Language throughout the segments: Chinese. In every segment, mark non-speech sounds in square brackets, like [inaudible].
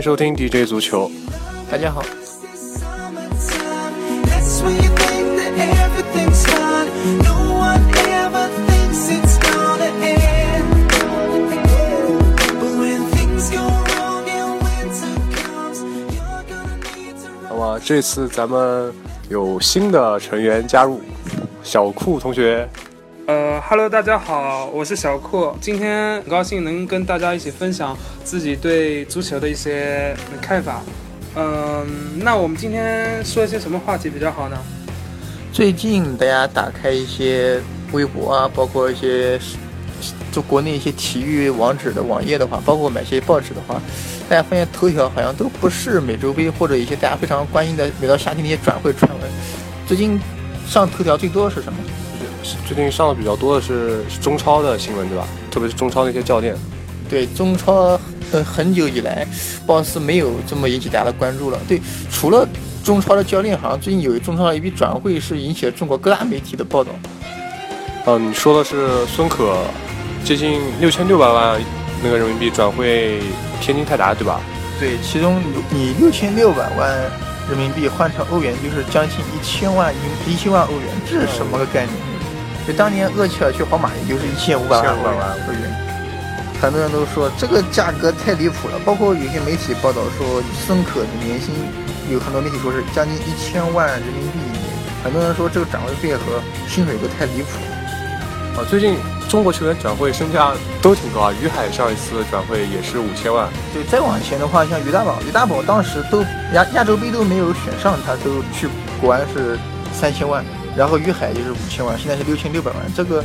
收听 DJ 足球，大家好。那么这次咱们有新的成员加入，小酷同学。呃哈喽，大家好，我是小酷，今天很高兴能跟大家一起分享自己对足球的一些看法。嗯、那我们今天说一些什么话题比较好呢？最近大家打开一些微博啊，包括一些就国内一些体育网址的网页的话，包括买些报纸的话，大家发现头条好像都不是美洲杯或者一些大家非常关心的每到夏天的一些转会传闻。最近上头条最多的是什么？最近上的比较多的是是中超的新闻，对吧？特别是中超的一些教练。对中超，呃，很久以来，貌似没有这么引起大家的关注了。对，除了中超的教练，好像最近有一中超的一笔转会是引起了中国各大媒体的报道。嗯，你说的是孙可接近六千六百万那个人民币转会天津泰达，对吧？对，其中你六千六百万人民币换成欧元就是将近一千万一一千万欧元，这是什么个概念？就当年厄齐尔去皇马也就是一千五百万1500万欧元。很多人都说这个价格太离谱了，包括有些媒体报道说孙可的年薪有很多媒体说是将近一千万人民币一年，很多人说这个转会费和薪水都太离谱了。啊，最近中国球员转会身价都挺高啊。于海上一次转会也是五千万。对，再往前的话，像于大宝，于大宝当时都亚亚洲杯都没有选上，他都去国安是三千万，然后于海就是五千万，现在是六千六百万，这个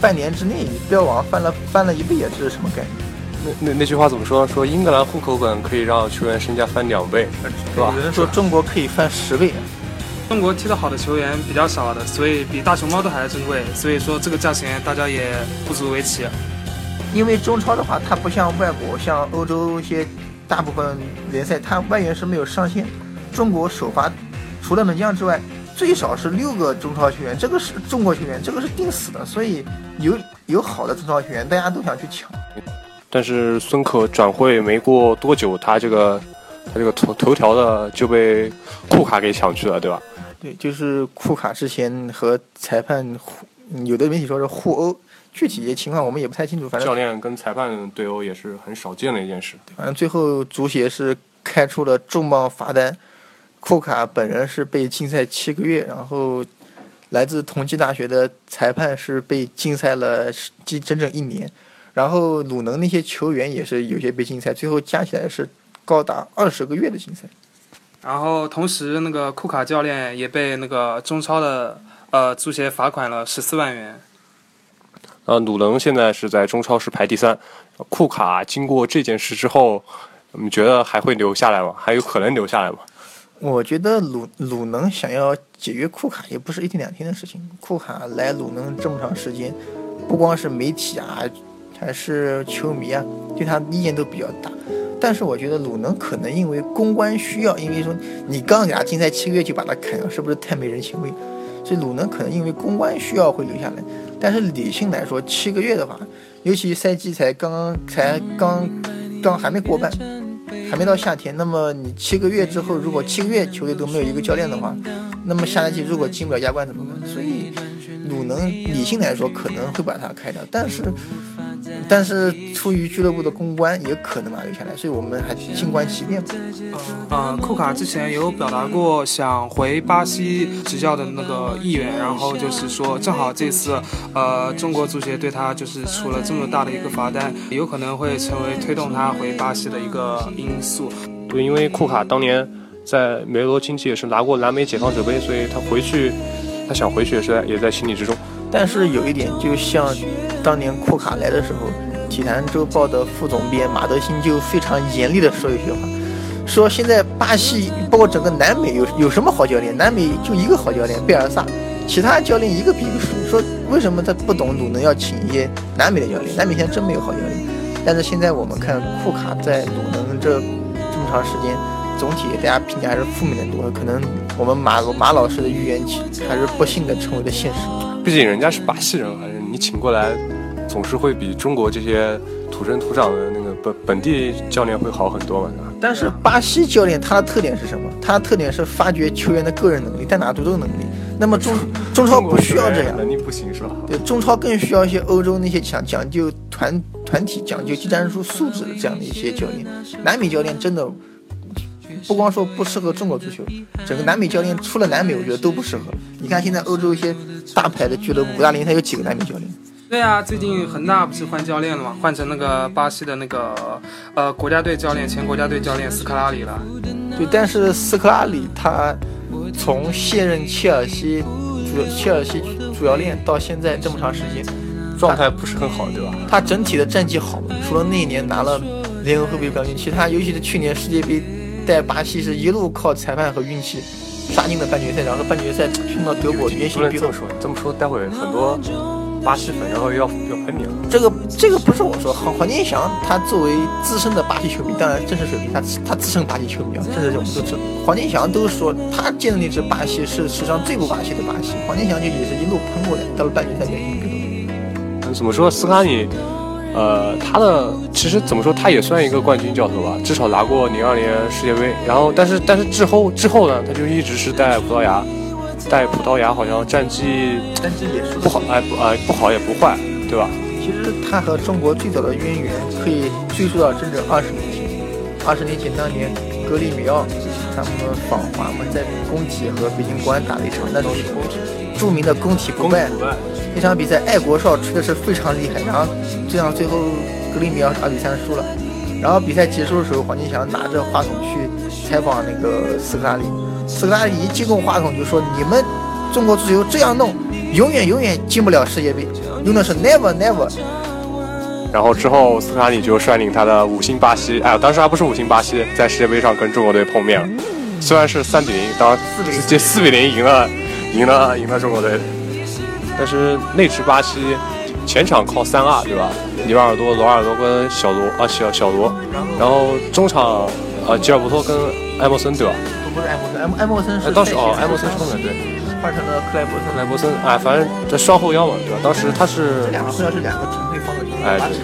半年之内标王翻了翻了一倍啊，这是什么概念？那那那句话怎么说？说英格兰户口本可以让球员身价翻两倍，是吧？有人说中国可以翻十倍，中国踢得好的球员比较少的，所以比大熊猫都还珍贵，所以说这个价钱大家也不足为奇。因为中超的话，它不像外国，像欧洲一些大部分联赛，它外援是没有上限。中国首发除了门将之外，最少是六个中超球员，这个是中国球员，这个是定死的，所以有有好的中超球员，大家都想去抢。但是孙可转会没过多久，他这个他这个头头条的就被库卡给抢去了，对吧？对，就是库卡之前和裁判互，有的媒体说是互殴，具体情况我们也不太清楚，反正教练跟裁判对殴也是很少见的一件事。反正最后足协是开出了重磅罚单，库卡本人是被禁赛七个月，然后来自同济大学的裁判是被禁赛了整整整一年，然后鲁能那些球员也是有些被禁赛，最后加起来是高达二十个月的禁赛。然后同时那个库卡教练也被那个中超的呃足协罚款了十四万元。呃，鲁能现在是在中超是排第三，库卡经过这件事之后，你觉得还会留下来吗？还有可能留下来吗？我觉得鲁鲁能想要解约库卡也不是一天两天的事情。库卡来鲁能这么长时间，不光是媒体啊，还是球迷啊，对他意见都比较大。但是我觉得鲁能可能因为公关需要，因为说你刚给他禁赛七个月就把他砍掉，是不是太没人情味？所以鲁能可能因为公关需要会留下来。但是理性来说，七个月的话，尤其赛季才刚刚才刚刚还没过半，还没到夏天，那么你七个月之后，如果七个月球队都没有一个教练的话，那么下赛季如果进不了亚冠怎么办？所以鲁能理性来说可能会把他开掉，但是但是出于俱乐部的公关，也可能把他留下来，所以我们还静观其变吧。呃，库卡之前有表达过想回巴西执教的那个意愿，然后就是说，正好这次，呃，中国足协对他就是出了这么大的一个罚单，有可能会成为推动他回巴西的一个因素。对，因为库卡当年在梅罗经济也是拿过南美解放者杯，所以他回去，他想回去也是在也在情理之中。但是有一点，就像当年库卡来的时候，《体坛周报》的副总编马德兴就非常严厉的说一句话，说现在巴西包括整个南美有有什么好教练？南美就一个好教练贝尔萨，其他教练一个比一个输。说为什么他不懂鲁能要请一些南美的教练？南美现在真没有好教练。但是现在我们看库卡在鲁能这这么长时间，总体大家评价还是负面的多。可能我们马马老师的预言还是不幸的成为了现实。毕竟人家是巴西人，还是你请过来，总是会比中国这些土生土长的那个本本地教练会好很多嘛？但是巴西教练他的特点是什么？他的特点是发掘球员的个人能力、单打独斗能力。那么中 [laughs] 中超不需要这样，能力不行是吧？对，中超更需要一些欧洲那些讲讲究团团体、讲究技战术素质的这样的一些教练。南美教练真的不光说不适合中国足球，整个南美教练除了南美，我觉得都不适合。你看现在欧洲一些大牌的俱乐部，五大联赛有几个南美教练？对啊，最近恒大不是换教练了吗？换成那个巴西的那个呃国家队教练，前国家队教练斯科拉里了。对，但是斯科拉里他从卸任切尔西主切尔西主教练到现在这么长时间，状态不是很好，对吧？他整体的战绩好，除了那一年拿了联合会杯冠军，其他尤其是去年世界杯带巴西是一路靠裁判和运气杀进了半决赛，然后半决赛碰到德国原形毕露。这么说，这么说，待会很多。巴西粉，然后要要喷你了。这个这个不是我说，黄黄健翔他作为资深的巴西球迷，当然真实水平，他他资深巴西球迷啊，这是我们都知道。黄健翔都说他见的那支巴西是史上最不巴西的巴西，黄健翔就也是一路喷过来，到了半决赛原形毕露。怎么说斯卡尼？呃，他的其实怎么说，他也算一个冠军教头吧，至少拿过零二年世界杯。然后，但是但是之后之后呢，他就一直是带葡萄牙。带葡萄牙好像战绩战绩也是不好，哎不哎不好也不坏，对吧？其实他和中国最早的渊源可以追溯到整整二十年前。二十年前当年格里米奥他们访华嘛，在工体和北京国安打了一场那种著名的工体不败。那场比赛爱国哨吹的是非常厉害，然后这样最后格里米奥二比三输了。然后比赛结束的时候，黄健翔拿着话筒去采访那个斯科拉里。斯科拉里一接过话筒就说：“你们中国足球这样弄，永远永远进不了世界杯。”用的是 never never。然后之后，斯科拉里就率领他的五星巴西，哎，当时还不是五星巴西，在世界杯上跟中国队碰面了。虽然是三比零，当这四比零赢了，赢了赢了中国队，但是那支巴西前场靠三二，对吧？里瓦尔多、罗尔多跟小罗啊小小罗，然后中场呃吉尔伯托跟埃默森，对吧？不是埃默森，埃埃默森是当时哦，埃默森冲的对，换成了克莱伯森。克莱伯森，哎，反正这双后腰嘛，对吧？当时他是这两个后腰是两个纯粹防守型哎，对，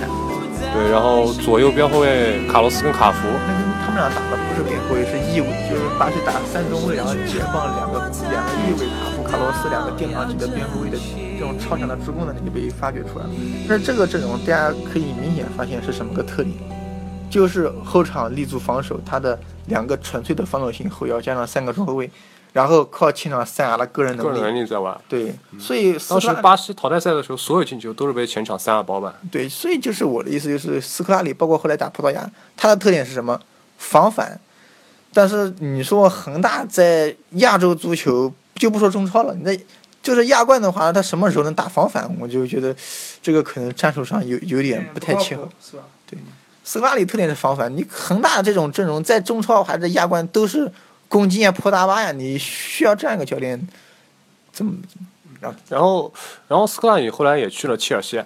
对，然后左右边后卫卡洛斯跟卡福，那他们俩打的不是边后卫，是翼位，就是巴西打三中卫，然后解放两个两个翼位，卡福、卡洛斯两个殿堂级的边后卫的这种超强的助攻能力就被发掘出来了。但是这个阵容大家可以明显发现是什么个特点？就是后场立足防守，他的两个纯粹的防守型后腰加上三个中后卫，然后靠前场塞亚的个人能力。个人能力在玩。对，所以当时巴西淘汰赛的时候，所有进球都是被前场塞亚包办。对，所以就是我的意思，就是斯科拉里，包括后来打葡萄牙，他的特点是什么？防反。但是你说恒大在亚洲足球就不说中超了，你在就是亚冠的话，他什么时候能打防反？我就觉得这个可能战术上有有点不太切合，是吧？对。斯科拉里特点是防反，你恒大这种阵容在中超还是亚冠都是攻击啊破大巴呀，你需要这样一个教练，怎么？然后，然后斯科拉里后来也去了切尔西，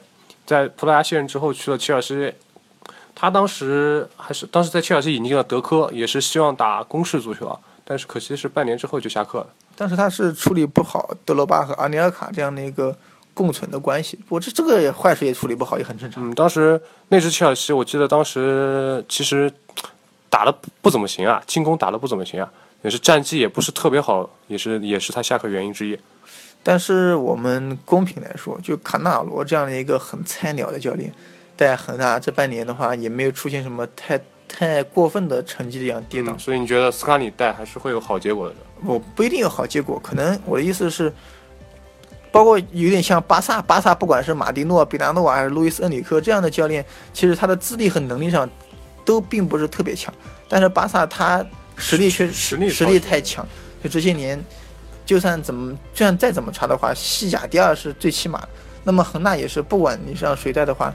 在葡萄牙卸任之后去了切尔西，他当时还是当时在切尔西引进了德科，也是希望打攻势足球啊，但是可惜是半年之后就下课了。但是他是处理不好德罗巴和阿尼尔卡这样的一个。共存的关系，我这这个坏事也处理不好，也很正常。嗯，当时那支切尔西，我记得当时其实打的不怎么行啊，进攻打的不怎么行啊，也是战绩也不是特别好，也是也是他下课原因之一。但是我们公平来说，就卡纳罗这样的一个很菜鸟的教练，带恒大这半年的话，也没有出现什么太太过分的成绩这样跌宕。所以你觉得斯卡里带还是会有好结果的？我不一定有好结果，可能我的意思是。包括有点像巴萨，巴萨不管是马蒂诺、比达诺瓦还是路易斯·恩里克这样的教练，其实他的资历和能力上都并不是特别强。但是巴萨他实力确实力实力太强，就这些年，就算怎么就算再怎么差的话，西甲第二是最起码。那么恒大也是，不管你让谁带的话，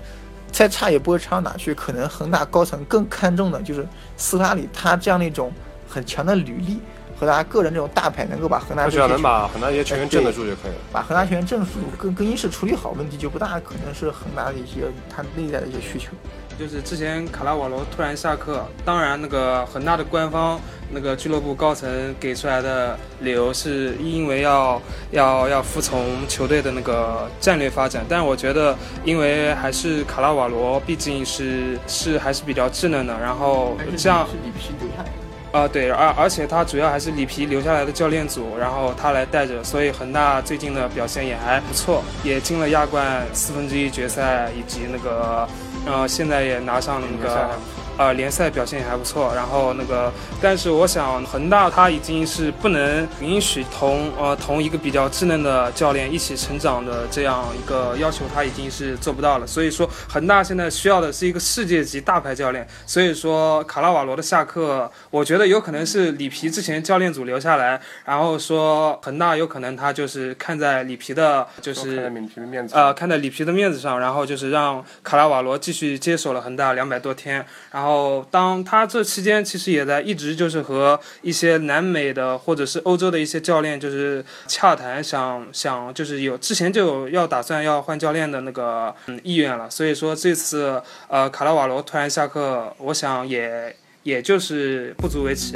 再差也不会差到哪去。可能恒大高层更看重的就是斯拉里他这样的一种很强的履历。和他个人这种大牌能够把恒大他只要能把恒大一些球员镇得住就可以了。把恒大球员镇住，更更衣室处理好，问题就不大，可能是恒大的一些他内在的一些需求。就是之前卡拉瓦罗突然下课，当然那个恒大的官方那个俱乐部高层给出来的理由是因为要要要服从球队的那个战略发展，但是我觉得因为还是卡拉瓦罗毕竟是是还是比较稚嫩的，然后这样是里皮留下来的。啊、对，而而且他主要还是里皮留下来的教练组，然后他来带着，所以恒大最近的表现也还不错，也进了亚冠四分之一决赛，以及那个，呃，现在也拿上那个。呃，联赛表现也还不错，然后那个，但是我想恒大他已经是不能允许同呃同一个比较稚嫩的教练一起成长的这样一个要求，他已经是做不到了。所以说恒大现在需要的是一个世界级大牌教练。所以说卡拉瓦罗的下课，我觉得有可能是里皮之前教练组留下来，然后说恒大有可能他就是看在里皮的，就是里皮的面子，呃，看在里皮的面子上，然后就是让卡拉瓦罗继续接手了恒大两百多天。然后然后当他这期间其实也在一直就是和一些南美的或者是欧洲的一些教练就是洽谈，想想就是有之前就有要打算要换教练的那个嗯意愿了。所以说这次呃卡拉瓦罗突然下课，我想也也就是不足为奇。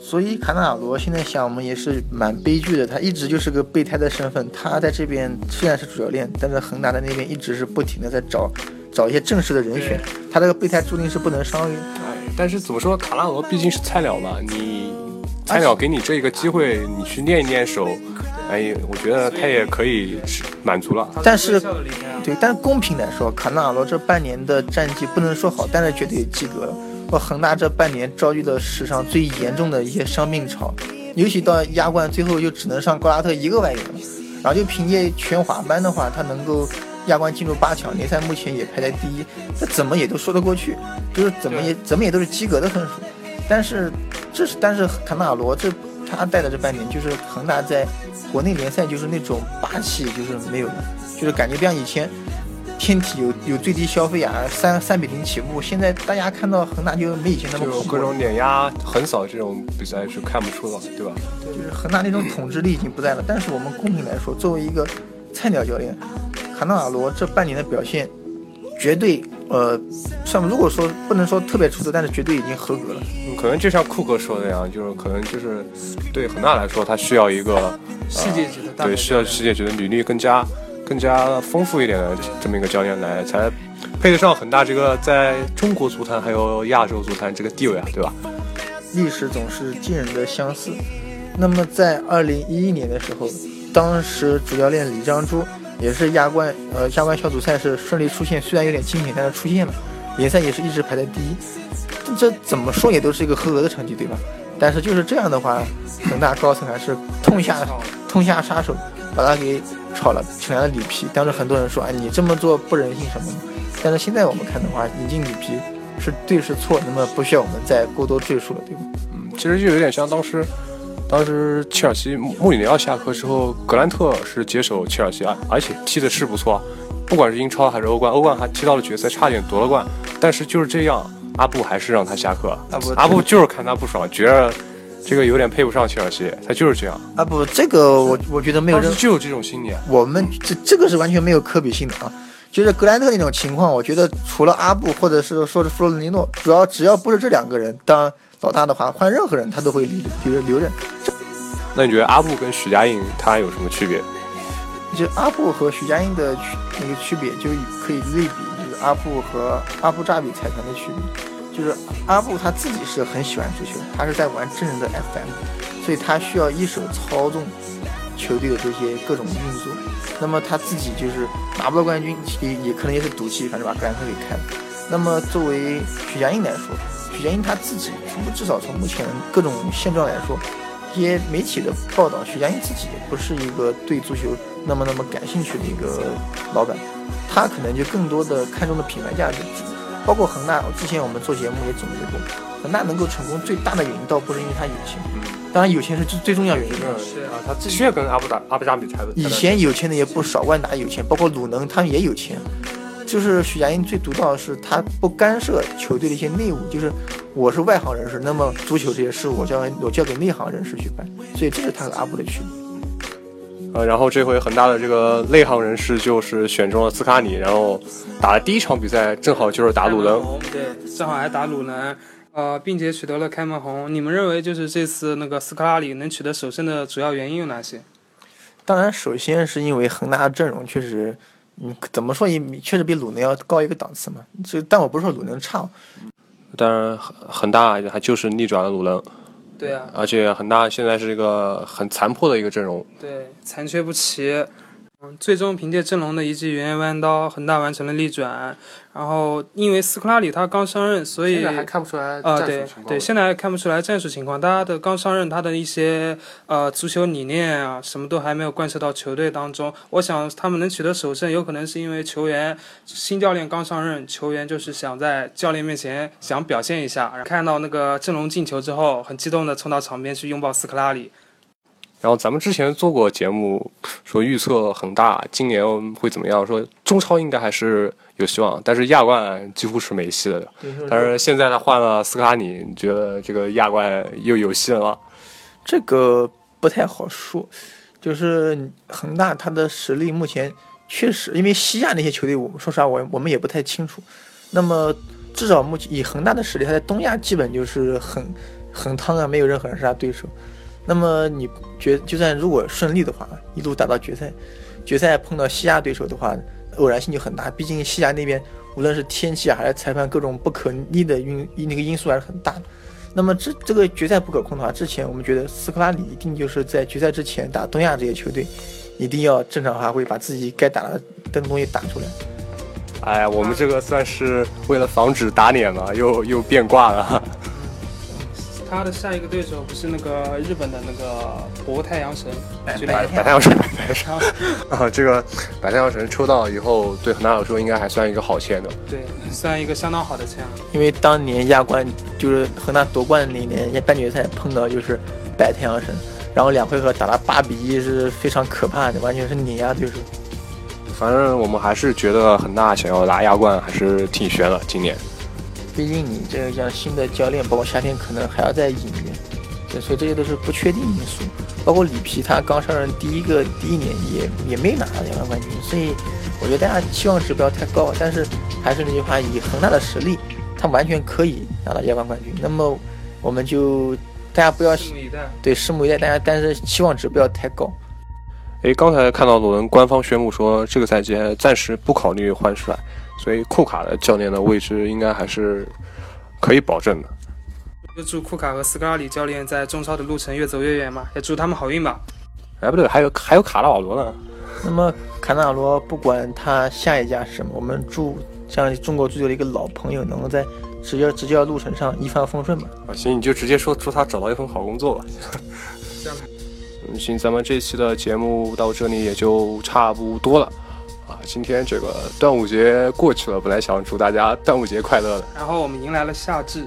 所以卡纳瓦罗现在想我们也是蛮悲剧的，他一直就是个备胎的身份。他在这边虽然是主教练，但是恒大的那边一直是不停的在找找一些正式的人选。他这个备胎注定是不能伤于。哎，但是怎么说，卡拉罗毕竟是菜鸟嘛，你菜鸟给你这个机会，你去练一练手，哎，我觉得他也可以是满足了。但是对，但是公平来说，卡纳瓦罗这半年的战绩不能说好，但是绝对及格了。我恒大这半年遭遇的史上最严重的一些伤病潮，尤其到亚冠最后就只能上高拉特一个外援了，然后就凭借全华班的话，他能够亚冠进入八强，联赛目前也排在第一，这怎么也都说得过去，就是怎么也怎么也都是及格的分数。但是这是但是卡纳罗这他带的这半年，就是恒大在国内联赛就是那种霸气就是没有了，就是感觉不像以前。天体有有最低消费啊，三三比零起步。现在大家看到恒大就没以前那么恐怖了，就各种碾压、横扫这种比赛是看不出了，对吧？就是恒大那种统治力已经不在了。但是我们公平来说，作为一个菜鸟教练，卡纳瓦罗这半年的表现，绝对呃，算如果说不能说特别出色，但是绝对已经合格了。嗯可能就像库哥说的那样，就是可能就是对恒大来说，他需要一个世界级的大对，需要世界级的履历更加更加丰富一点的这么一个教练来，才配得上恒大这个在中国足坛还有亚洲足坛这个地位啊，对吧？历史总是惊人的相似。那么在二零一一年的时候，当时主教练李章洙也是亚冠呃亚冠小组赛是顺利出现，虽然有点惊险，但是出现了，联赛也是一直排在第一。这怎么说也都是一个合格的成绩，对吧？但是就是这样的话，恒大高层还是痛下痛下杀手，把他给炒了，请来了里皮。当时很多人说，哎，你这么做不人性什么的。但是现在我们看的话，引进里皮是对是错，那么不需要我们再过多赘述了，对吧？嗯，其实就有点像当时，当时切尔西穆里尼奥下课之后，格兰特是接手切尔西，而而且踢的是不错，不管是英超还是欧冠，欧冠还踢到了决赛，差点夺了冠，但是就是这样，阿布还是让他下课。阿布阿布就是看他不爽，觉得这个有点配不上切尔西，他就是这样，阿布，这个我我觉得没有任当时就有这种心理。我们这这个是完全没有可比性的啊。就是格兰特那种情况，我觉得除了阿布或者是说是弗洛伦蒂诺，主要只要不是这两个人当老大的话，换任何人他都会留留留任。那你觉得阿布跟许家印他有什么区别？就阿布和许家印的区那个区别，就可以类比，就是阿布和阿布扎比财团的区别。就是阿布他自己是很喜欢足球，他是在玩真人的 FM，所以他需要一手操纵球队的这些各种运作。那么他自己就是拿不到冠军，也也可能也是赌气，反正把格兰特给开了。那么作为许家印来说，许家印他自己，从至少从目前各种现状来说，一些媒体的报道，许家印自己也不是一个对足球那么那么感兴趣的一个老板，他可能就更多的看重的品牌价值。包括恒大，之前我们做节目也总结过，恒大能够成功最大的原因倒不是因为他有钱，当然有钱是最最重要原因。是啊，他的确跟阿布达阿布扎比才以前有钱的也不少，万达有钱，包括鲁能他们也有钱。就是许家印最独到的是他不干涉球队的一些内务，就是我是外行人士，那么足球这些事我交我交给内行人士去办，所以这是他和阿布的区别。呃，然后这回恒大的这个内行人士就是选中了斯卡里，然后打了第一场比赛，正好就是打鲁能。对，正好还打鲁能，呃，并且取得了开门红。你们认为就是这次那个斯科拉里能取得首胜的主要原因有哪些？当然，首先是因为恒大的阵容确实，嗯，怎么说也确实比鲁能要高一个档次嘛。这但我不是说鲁能差，当然恒恒大还就是逆转了鲁能，对啊，而且恒大现在是一个很残破的一个阵容。对，残缺不齐。嗯，最终凭借阵容的一记圆圆弯刀，恒大完成了逆转。然后因为斯科拉里他刚上任，所以现在还看不出来啊、战术对情况对，现在还看不出来战术情况。他的刚上任，他的一些呃足球理念啊，什么都还没有贯彻到球队当中。我想他们能取得首胜，有可能是因为球员新教练刚上任，球员就是想在教练面前想表现一下，看到那个阵容进球之后，很激动的冲到场边去拥抱斯科拉里。然后咱们之前做过节目，说预测恒大今年会怎么样，说中超应该还是有希望，但是亚冠几乎是没戏了的。但是现在他换了斯科拉尼，你觉得这个亚冠又有戏了吗？这个不太好说。就是恒大他的实力目前确实，因为西亚那些球队，我说实话，我我们也不太清楚。那么至少目前以恒大的实力，他在东亚基本就是很很汤啊，没有任何人是他对手。那么你决就算如果顺利的话，一路打到决赛，决赛碰到西亚对手的话，偶然性就很大。毕竟西亚那边无论是天气，还是裁判各种不可逆的因那个因素还是很大的。那么这这个决赛不可控的话，之前我们觉得斯科拉里一定就是在决赛之前打东亚这些球队，一定要正常发挥，把自己该打的的东西打出来。哎呀，我们这个算是为了防止打脸了，又又变卦了。他的下一个对手不是那个日本的那个博太阳神，白百太阳神，百太阳神 [laughs] 啊，这个百太阳神抽到以后，对恒大来说应该还算一个好签的。对，算一个相当好的签。因为当年亚冠就是恒大夺冠的那一年，半决赛碰到就是白太阳神，然后两回合打了八比一，是非常可怕的，完全是碾压对手。反正我们还是觉得恒大想要拿亚冠还是挺悬的，今年。毕竟你这个像新的教练，包括夏天可能还要再引援，对，所以这些都是不确定因素。包括里皮他刚上任第一个第一年也也没拿到亚冠冠军，所以我觉得大家期望值不要太高。但是还是那句话，以恒大的实力，他完全可以拿到亚冠冠军。那么我们就大家不要拭目以待。对拭目以待，大家但是期望值不要太高。诶，刚才看到鲁能官方宣布说，这个赛季暂时不考虑换帅，所以库卡的教练的位置应该还是可以保证的。就祝库卡和斯科拉里教练在中超的路程越走越远嘛，也祝他们好运吧。哎，不对，还有还有卡纳瓦罗呢。那么卡纳瓦罗不管他下一家是什么，我们祝像中国足球的一个老朋友，能够在执教执教路程上一帆风顺吧。啊，行，你就直接说祝他找到一份好工作吧。这样 [laughs] 嗯，行，咱们这期的节目到这里也就差不多了。啊，今天这个端午节过去了，本来想祝大家端午节快乐的然后我们迎来了夏至，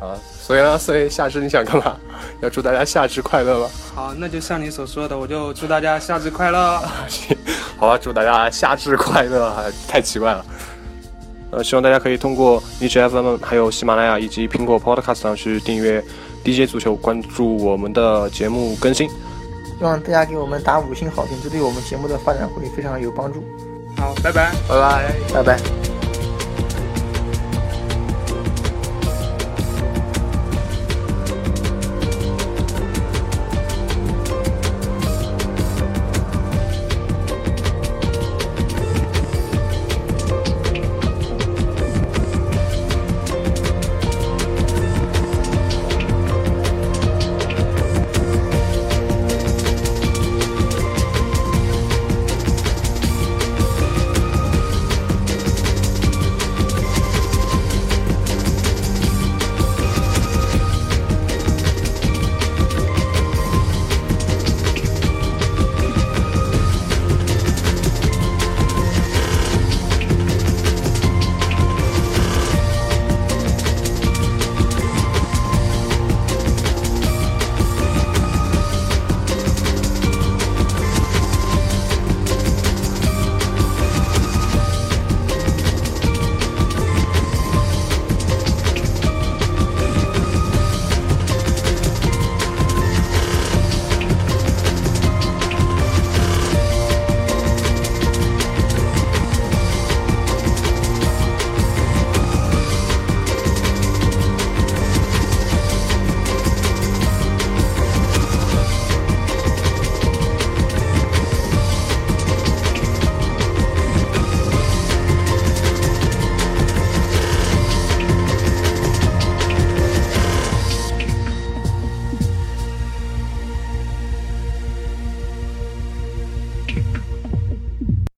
啊，所以呢，所以夏至你想干嘛？[laughs] 要祝大家夏至快乐吗？好，那就像你所说的，我就祝大家夏至快乐。[laughs] 好吧，祝大家夏至快乐，啊太奇怪了。呃，希望大家可以通过荔枝 FM、还有喜马拉雅以及苹果 Podcast 上去订阅 DJ 足球，关注我们的节目更新。希望大家给我们打五星好评，这对我们节目的发展会非常有帮助。好，拜拜。拜拜。拜拜。